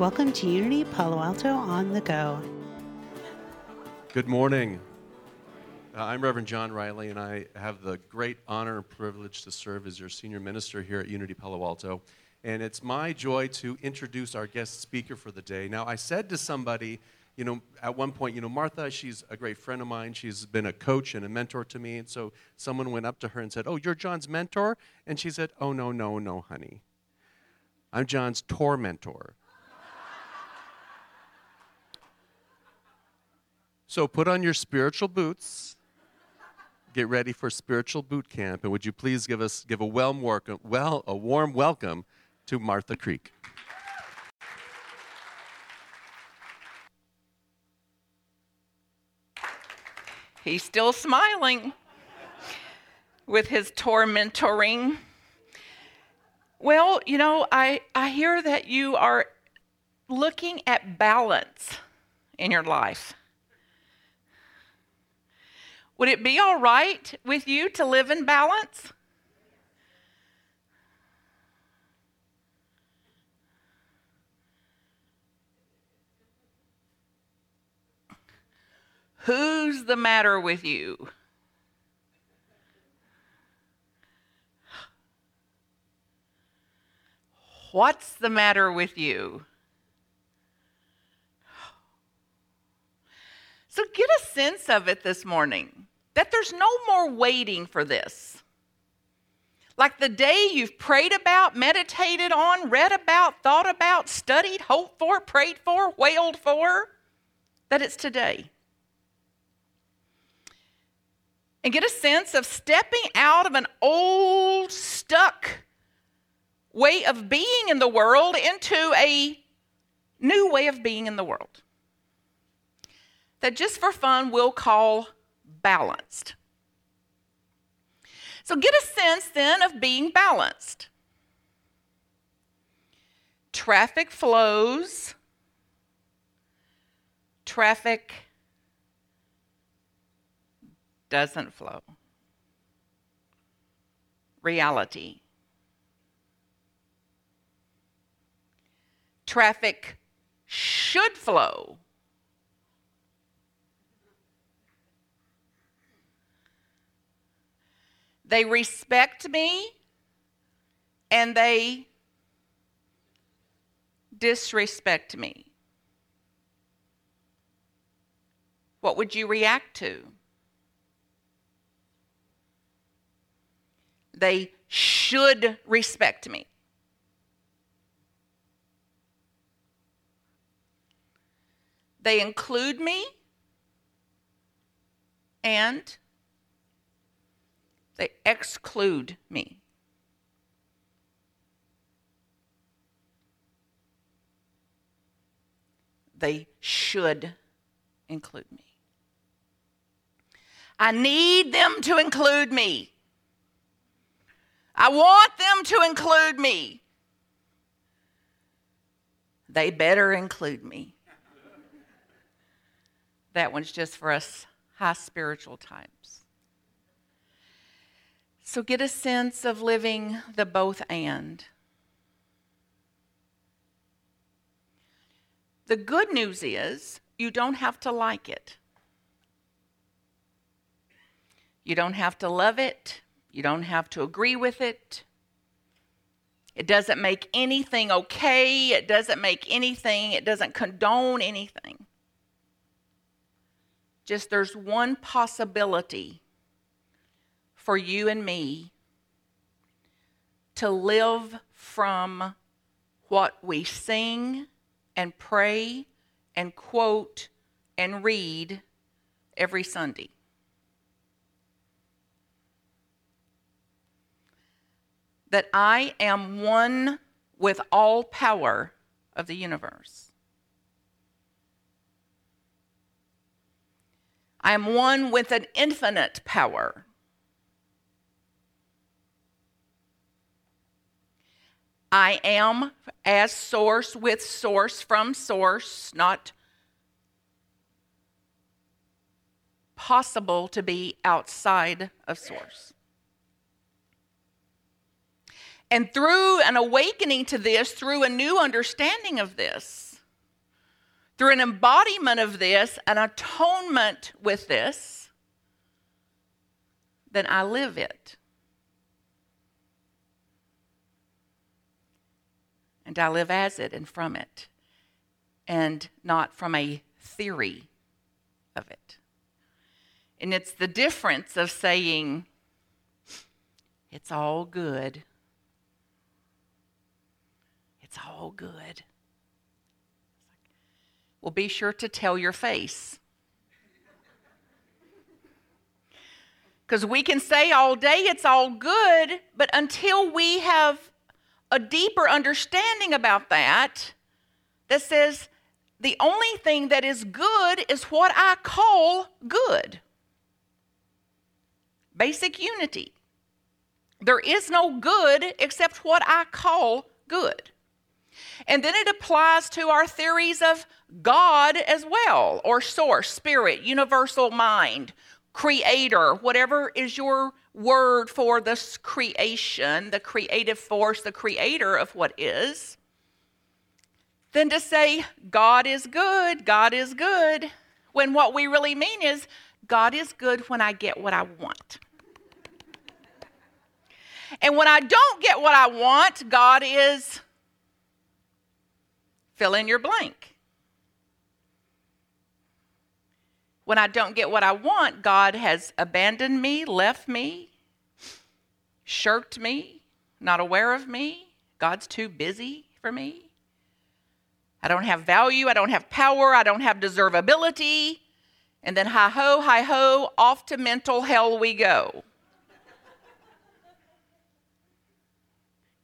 Welcome to Unity Palo Alto on the Go. Good morning. Uh, I'm Reverend John Riley, and I have the great honor and privilege to serve as your senior minister here at Unity Palo Alto. And it's my joy to introduce our guest speaker for the day. Now, I said to somebody, you know, at one point, you know, Martha, she's a great friend of mine. She's been a coach and a mentor to me. And so someone went up to her and said, Oh, you're John's mentor? And she said, Oh, no, no, no, honey. I'm John's tormentor. So put on your spiritual boots. Get ready for spiritual boot camp, and would you please give us give a welcome, well a warm welcome to Martha Creek. He's still smiling with his tormentoring. Well, you know, I, I hear that you are looking at balance in your life. Would it be all right with you to live in balance? Who's the matter with you? What's the matter with you? So get a sense of it this morning that there's no more waiting for this. Like the day you've prayed about, meditated on, read about, thought about, studied, hoped for, prayed for, wailed for, that it's today. And get a sense of stepping out of an old, stuck way of being in the world into a new way of being in the world. That just for fun we'll call balanced. So get a sense then of being balanced. Traffic flows, traffic doesn't flow. Reality. Traffic should flow They respect me and they disrespect me. What would you react to? They should respect me. They include me and they exclude me. They should include me. I need them to include me. I want them to include me. They better include me. That one's just for us high spiritual types. So get a sense of living the both and. The good news is you don't have to like it. You don't have to love it. You don't have to agree with it. It doesn't make anything okay. It doesn't make anything, it doesn't condone anything. Just there's one possibility for you and me to live from what we sing and pray and quote and read every Sunday. That I am one with all power of the universe. I am one with an infinite power. I am as source with source from source, not possible to be outside of source. And through an awakening to this, through a new understanding of this, through an embodiment of this, an atonement with this, then I live it. And I live as it and from it, and not from a theory of it. And it's the difference of saying, it's all good. It's all good. Well, be sure to tell your face. Because we can say all day it's all good, but until we have a deeper understanding about that, that says the only thing that is good is what I call good. Basic unity. There is no good except what I call good. And then it applies to our theories of God as well, or source, spirit, universal mind, creator, whatever is your word for this creation, the creative force, the creator of what is. Then to say, God is good, God is good, when what we really mean is, God is good when I get what I want. And when I don't get what I want, God is fill in your blank. When I don't get what I want, God has abandoned me, left me, shirked me, not aware of me. God's too busy for me. I don't have value. I don't have power. I don't have deservability. And then, hi ho, hi ho, off to mental hell we go.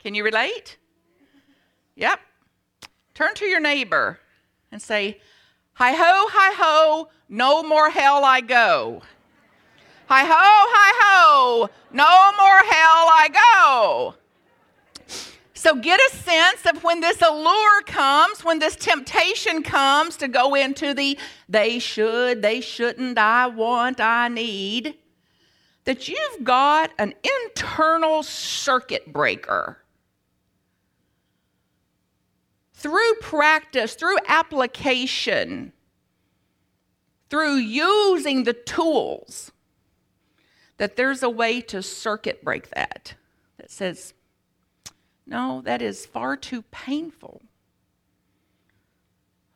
Can you relate? Yep. Turn to your neighbor and say, Hi ho, hi ho, no more hell I go. Hi ho, hi ho, no more hell I go. So get a sense of when this allure comes, when this temptation comes to go into the they should, they shouldn't, I want, I need, that you've got an internal circuit breaker through practice, through application, through using the tools, that there's a way to circuit break that that says, no, that is far too painful.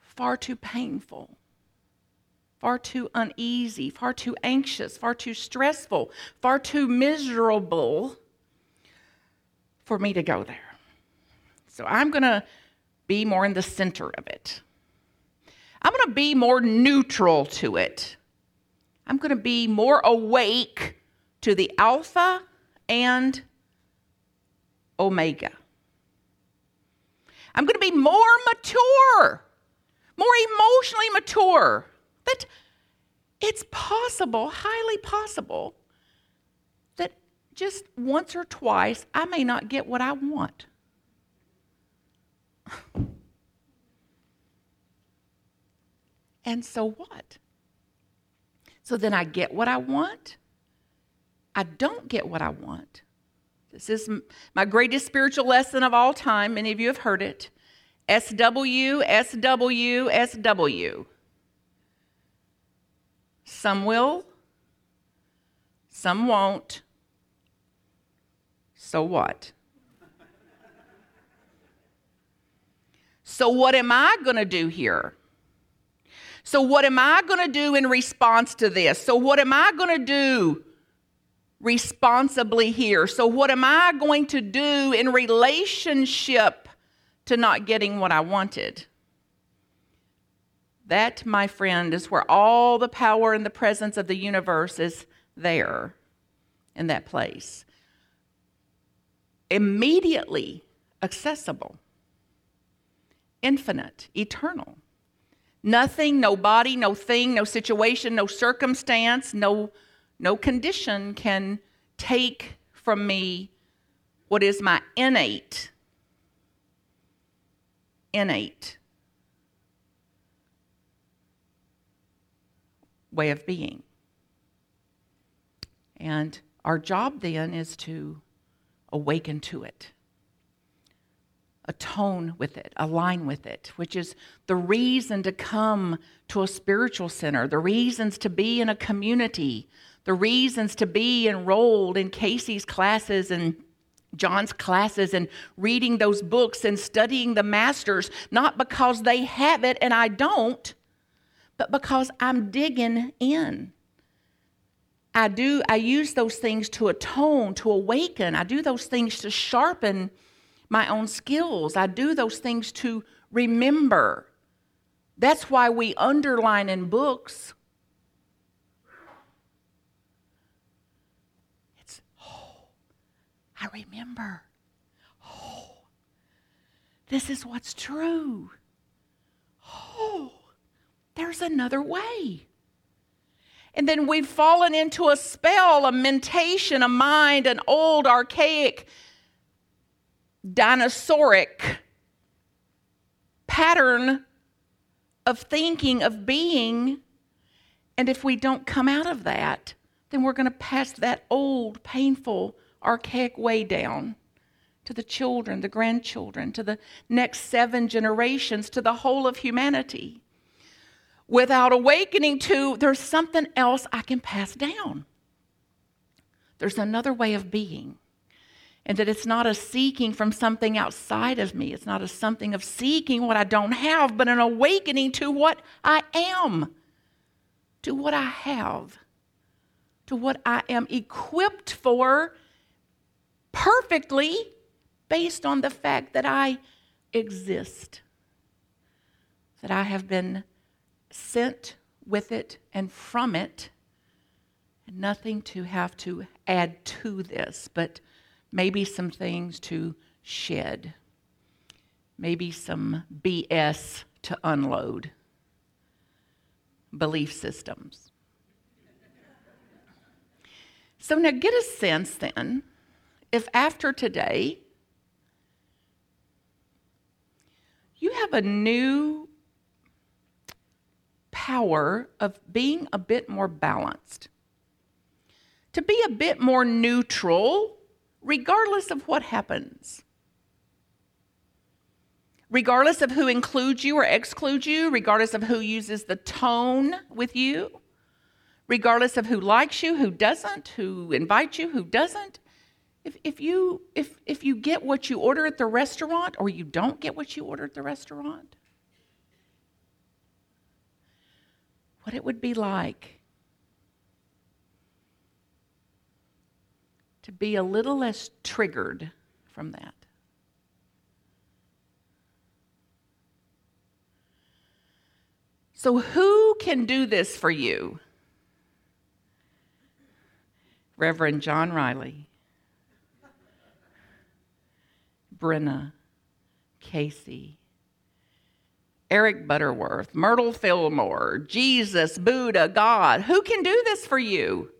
Far too painful. Far too uneasy, far too anxious, far too stressful, far too miserable for me to go there. So I'm going to be more in the center of it. I'm going to be more neutral to it. I'm going to be more awake to the alpha and omega. I'm going to be more mature, more emotionally mature. That it's possible, highly possible, that just once or twice I may not get what I want. And so what? So then I get what I want. I don't get what I want. This is my greatest spiritual lesson of all time. Many of you have heard it. SW, SW, SW. Some will, some won't. So what? So, what am I going to do here? So, what am I going to do in response to this? So, what am I going to do responsibly here? So, what am I going to do in relationship to not getting what I wanted? That, my friend, is where all the power and the presence of the universe is there in that place. Immediately accessible infinite, eternal. Nothing, no body, no thing, no situation, no circumstance, no, no condition can take from me what is my innate, innate way of being. And our job then is to awaken to it atone with it, align with it, which is the reason to come to a spiritual center, the reasons to be in a community, the reasons to be enrolled in Casey's classes and John's classes and reading those books and studying the masters, not because they have it and I don't, but because I'm digging in. I do, I use those things to atone, to awaken. I do those things to sharpen my own skills. I do those things to remember. That's why we underline in books. It's, oh, I remember. Oh, this is what's true. Oh, there's another way. And then we've fallen into a spell, a mentation, a mind, an old, archaic, dinosauric pattern of thinking, of being. And if we don't come out of that, then we're going to pass that old, painful, archaic way down to the children, the grandchildren, to the next seven generations, to the whole of humanity without awakening to there's something else I can pass down. There's another way of being. And that it's not a seeking from something outside of me. It's not a something of seeking what I don't have, but an awakening to what I am, to what I have, to what I am equipped for perfectly based on the fact that I exist, that I have been sent with it and from it. Nothing to have to add to this, but maybe some things to shed, maybe some BS to unload, belief systems. So now get a sense then if after today you have a new power of being a bit more balanced, to be a bit more neutral, regardless of what happens. Regardless of who includes you or excludes you, regardless of who uses the tone with you, regardless of who likes you, who doesn't, who invites you, who doesn't. If, if, you, if, if you get what you order at the restaurant or you don't get what you order at the restaurant, what it would be like to be a little less triggered from that. So, who can do this for you? Reverend John Riley, Brenna, Casey, Eric Butterworth, Myrtle Fillmore, Jesus, Buddha, God. Who can do this for you?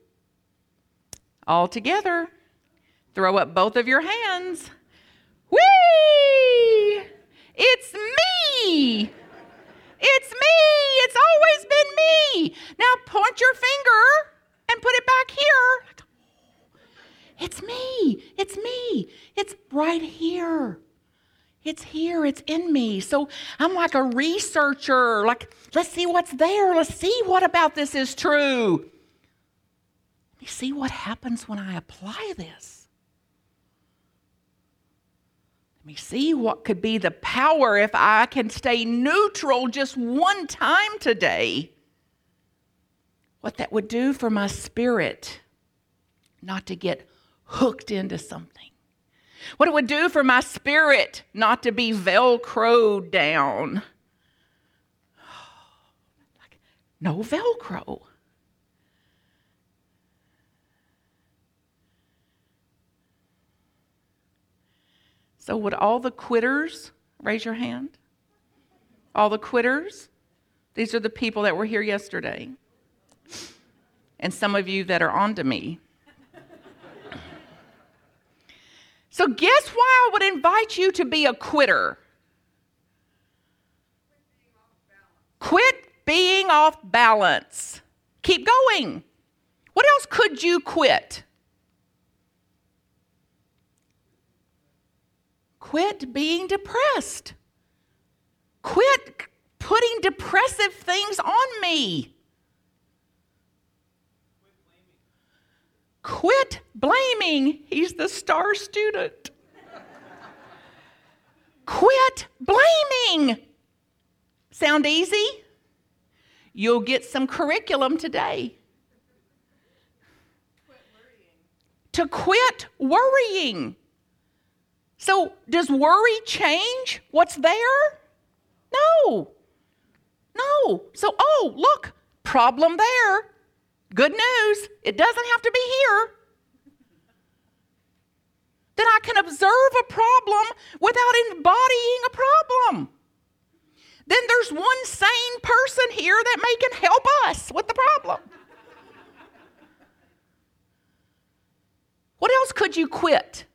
All together. Throw up both of your hands. Whee! It's me! It's me! It's always been me! Now point your finger and put it back here. It's me! It's me! It's right here. It's here, it's in me. So I'm like a researcher. Like, let's see what's there. Let's see what about this is true. Let me see what happens when I apply this. Let me see what could be the power if I can stay neutral just one time today. What that would do for my spirit not to get hooked into something what it would do for my spirit not to be velcroed down. no Velcro. So, would all the quitters raise your hand? All the quitters? These are the people that were here yesterday. And some of you that are on to me. So, guess why I would invite you to be a quitter? Quit being off balance. Keep going. What else could you quit? Quit being depressed. Quit putting depressive things on me. Quit blaming. He's the star student. Quit blaming. Sound easy? You'll get some curriculum today. to quit worrying. So, does worry change what's there? No. No. So, oh, look, problem there. Good news, it doesn't have to be here. Then I can observe a problem without embodying a problem. Then there's one sane person here that may can help us with the problem. What else could you quit?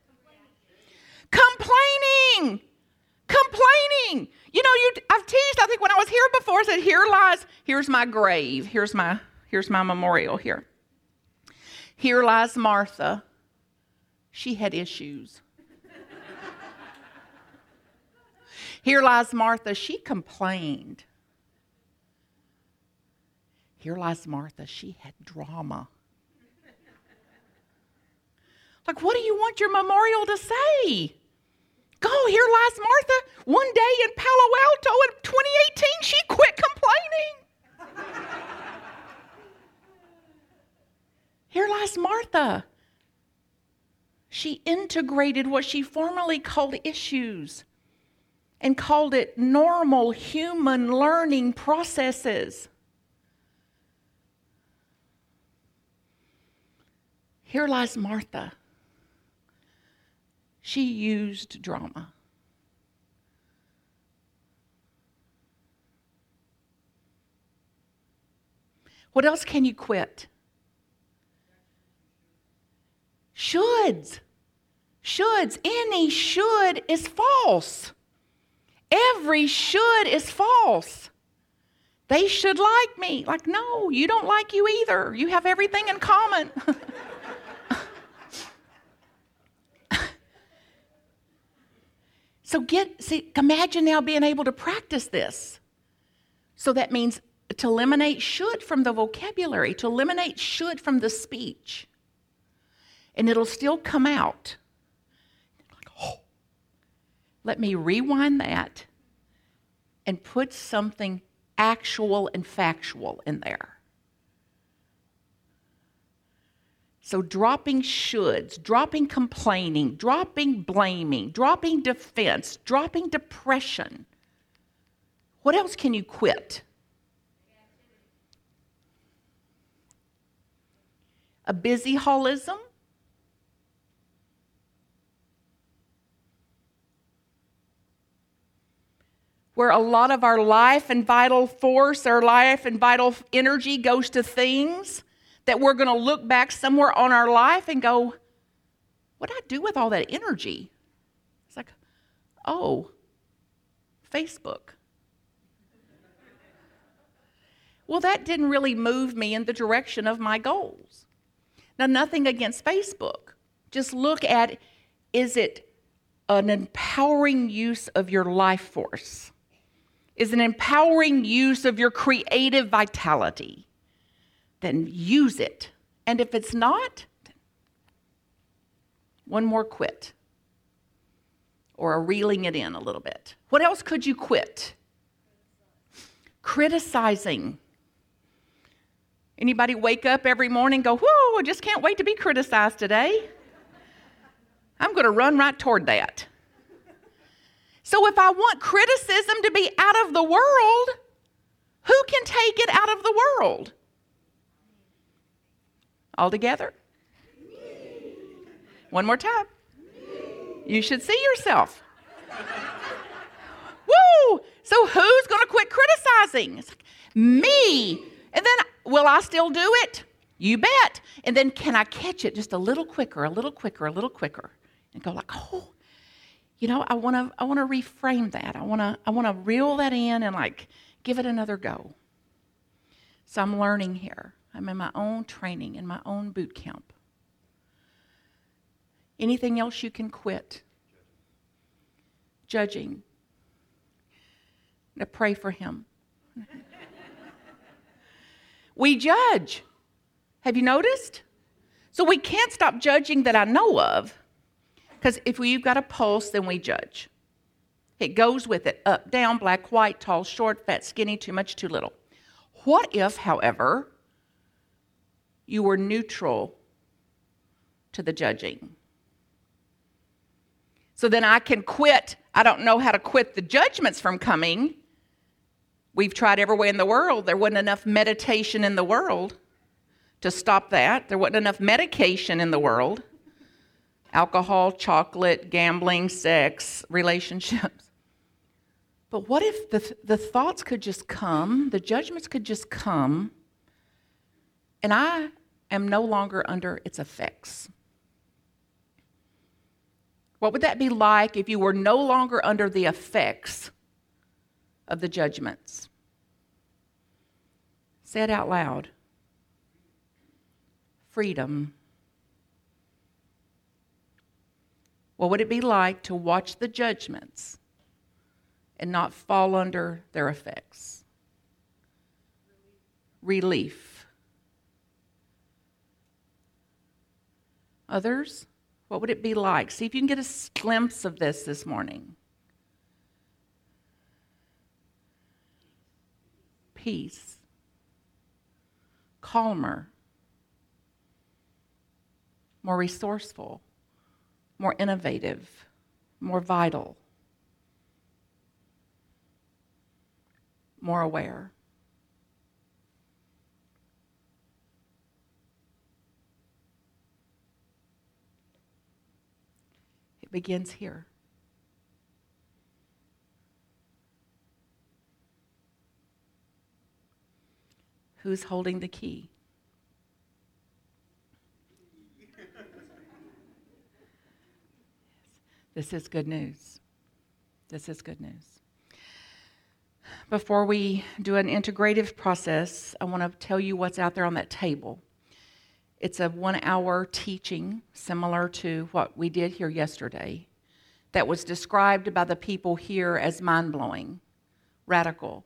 Complaining. Complaining. You know, you I've teased, I think when I was here before, I said, here lies, here's my grave. Here's my here's my memorial here. Here lies Martha. She had issues. Here lies Martha. She complained. Here lies Martha. She had drama. Like, what do you want your memorial to say? Go, here lies Martha. One day in Palo Alto in 2018, she quit complaining. here lies Martha. She integrated what she formerly called issues and called it normal human learning processes. Here lies Martha. She used drama. What else can you quit? Shoulds. Shoulds. Any should is false. Every should is false. They should like me. Like, no, you don't like you either. You have everything in common. So get, see, imagine now being able to practice this. So that means to eliminate should from the vocabulary, to eliminate should from the speech. And it'll still come out. Oh. Let me rewind that and put something actual and factual in there. So, dropping shoulds, dropping complaining, dropping blaming, dropping defense, dropping depression. What else can you quit? A busy holism. Where a lot of our life and vital force, our life and vital energy goes to things that we're going to look back somewhere on our life and go, what did I do with all that energy? It's like, oh, Facebook. well, that didn't really move me in the direction of my goals. Now, nothing against Facebook. Just look at is it an empowering use of your life force? Is an empowering use of your creative vitality? Then use it. And if it's not, one more quit or a reeling it in a little bit. What else could you quit? Criticizing. Anybody wake up every morning go, whoo, I just can't wait to be criticized today? I'm going to run right toward that. So if I want criticism to be out of the world, who can take it out of the world? All together? One more time. You should see yourself. Woo! So who's going to quit criticizing? Like, me. And then, will I still do it? You bet. And then, can I catch it just a little quicker, a little quicker, a little quicker, and go like, oh, you know, I want to, I want to reframe that. I want to, I want to reel that in and like give it another go. So I'm learning here. I'm in my own training, in my own boot camp. Anything else you can quit? judging. Now pray for him. we judge. Have you noticed? So we can't stop judging that I know of. Because if we've got a pulse, then we judge. It goes with it up, down, black, white, tall, short, fat, skinny, too much, too little. What if, however, you were neutral to the judging? So then I can quit. I don't know how to quit the judgments from coming. We've tried every way in the world. There wasn't enough meditation in the world to stop that. There wasn't enough medication in the world alcohol, chocolate, gambling, sex, relationships. But what if the, the thoughts could just come, the judgments could just come, and I am no longer under its effects? What would that be like if you were no longer under the effects of the judgments? Say it out loud freedom. What would it be like to watch the judgments and not fall under their effects? Relief. Others, what would it be like? See if you can get a glimpse of this this morning. Peace. Calmer more resourceful, more innovative, more vital, more aware. Begins here. Who's holding the key? This is good news. This is good news. Before we do an integrative process, I want to tell you what's out there on that table. It's a one hour teaching similar to what we did here yesterday that was described by the people here as mind blowing, radical,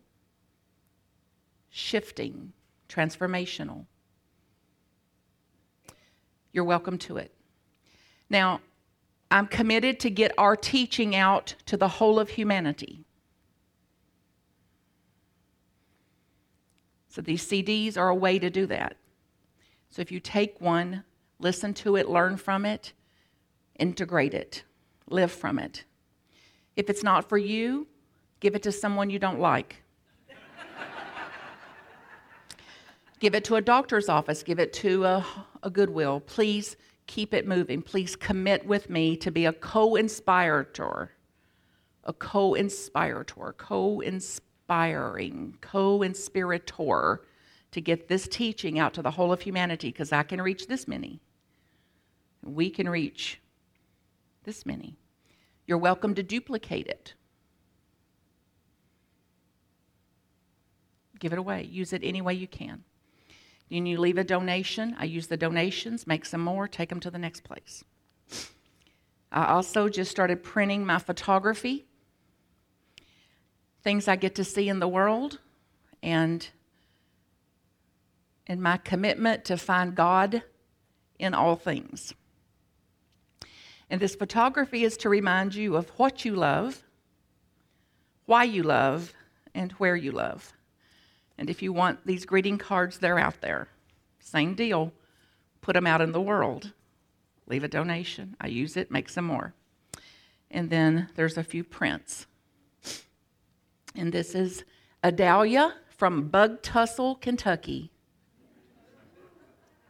shifting, transformational. You're welcome to it. Now, I'm committed to get our teaching out to the whole of humanity. So these CDs are a way to do that. So if you take one, listen to it, learn from it, integrate it, live from it. If it's not for you, give it to someone you don't like. give it to a doctor's office, give it to a, a Goodwill. Please keep it moving. Please commit with me to be a co inspirator, a co inspirator, co inspiring, co inspirator to get this teaching out to the whole of humanity because I can reach this many. We can reach this many. You're welcome to duplicate it. Give it away. Use it any way you can. And you leave a donation. I use the donations, make some more, take them to the next place. I also just started printing my photography, things I get to see in the world, and in my commitment to find God in all things. And this photography is to remind you of what you love, why you love, and where you love. And if you want these greeting cards, they're out there. Same deal. Put them out in the world. Leave a donation. I use it, make some more. And then there's a few prints. And this is Adalia from Bug Tussle, Kentucky,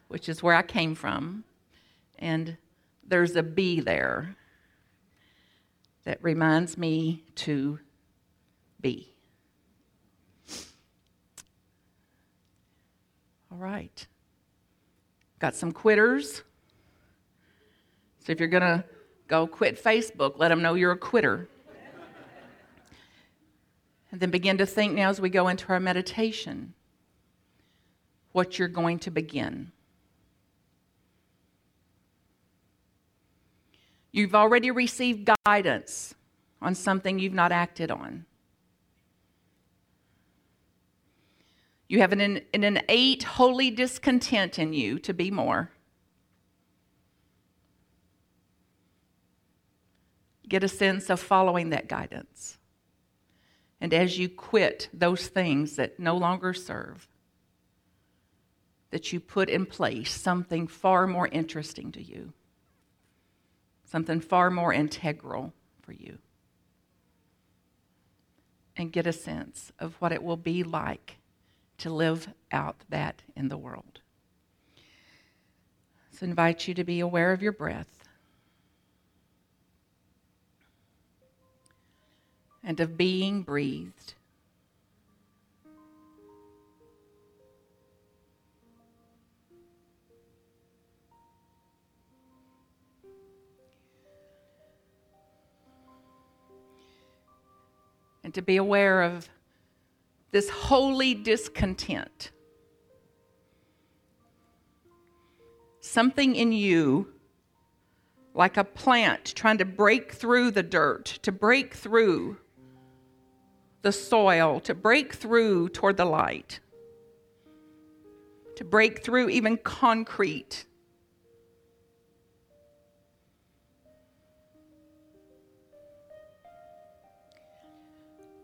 which is where I came from. And there's a bee there that reminds me to be. All right. Got some quitters. So if you're going to go quit Facebook, let them know you're a quitter. And then begin to think now as we go into our meditation what you're going to begin. You've already received guidance on something you've not acted on. You have an, an innate holy discontent in you to be more. Get a sense of following that guidance. And as you quit those things that no longer serve, that you put in place something far more interesting to you, something far more integral for you. And get a sense of what it will be like to live out that in the world. So, invite you to be aware of your breath and of being breathed. And to be aware of this holy discontent. Something in you, like a plant trying to break through the dirt, to break through the soil, to break through toward the light, to break through even concrete.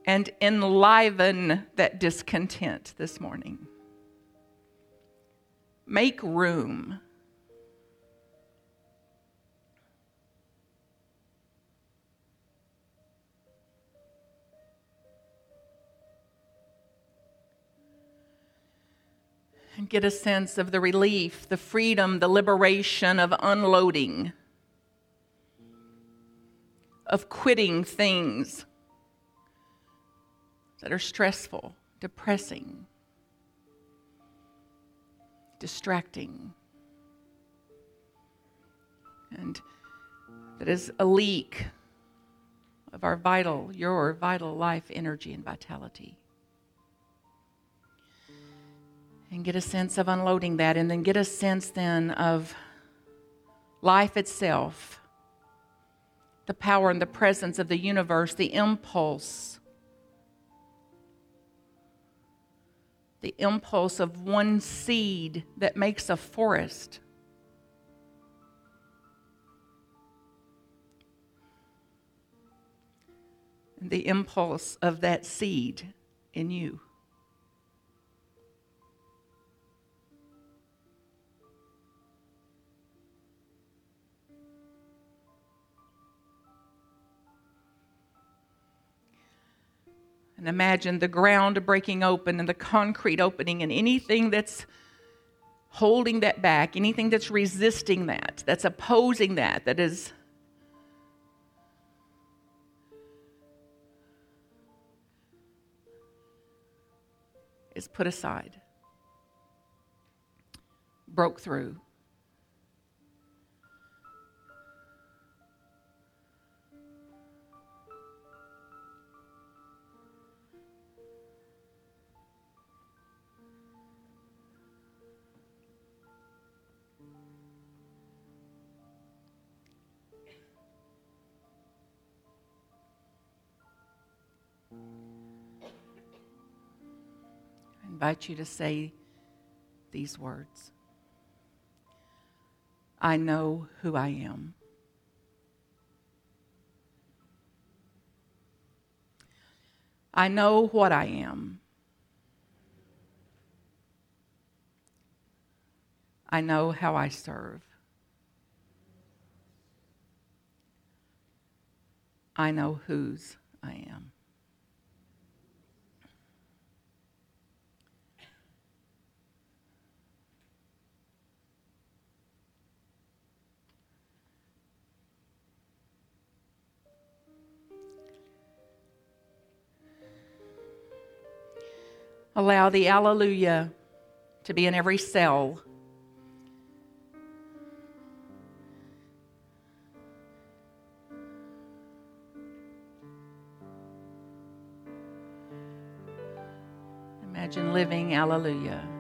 And enliven that discontent this morning. Make room. and get a sense of the relief, the freedom, the liberation of unloading, of quitting things that are stressful, depressing, distracting, and that is a leak of our vital, your vital life energy and vitality. And get a sense of unloading that, and then get a sense then of life itself, the power and the presence of the universe, the impulse, the impulse of one seed that makes a forest. The impulse of that seed in you. Imagine the ground breaking open and the concrete opening, and anything that's holding that back, anything that's resisting that, that's opposing that, that is. Is put aside, broke through. Invite you to say these words I know who I am. I know what I am. I know how I serve. I know whose I am. Allow the Alleluia to be in every cell. Imagine living Alleluia.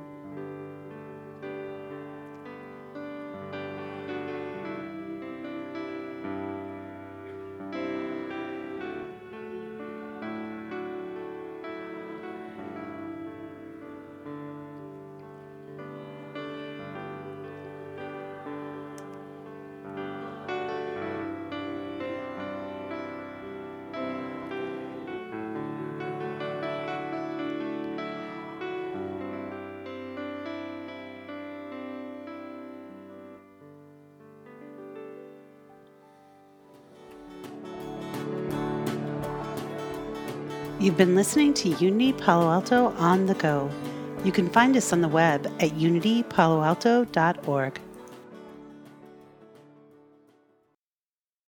You've been listening to Unity Palo Alto on the go. You can find us on the web at unitypaloalto.org.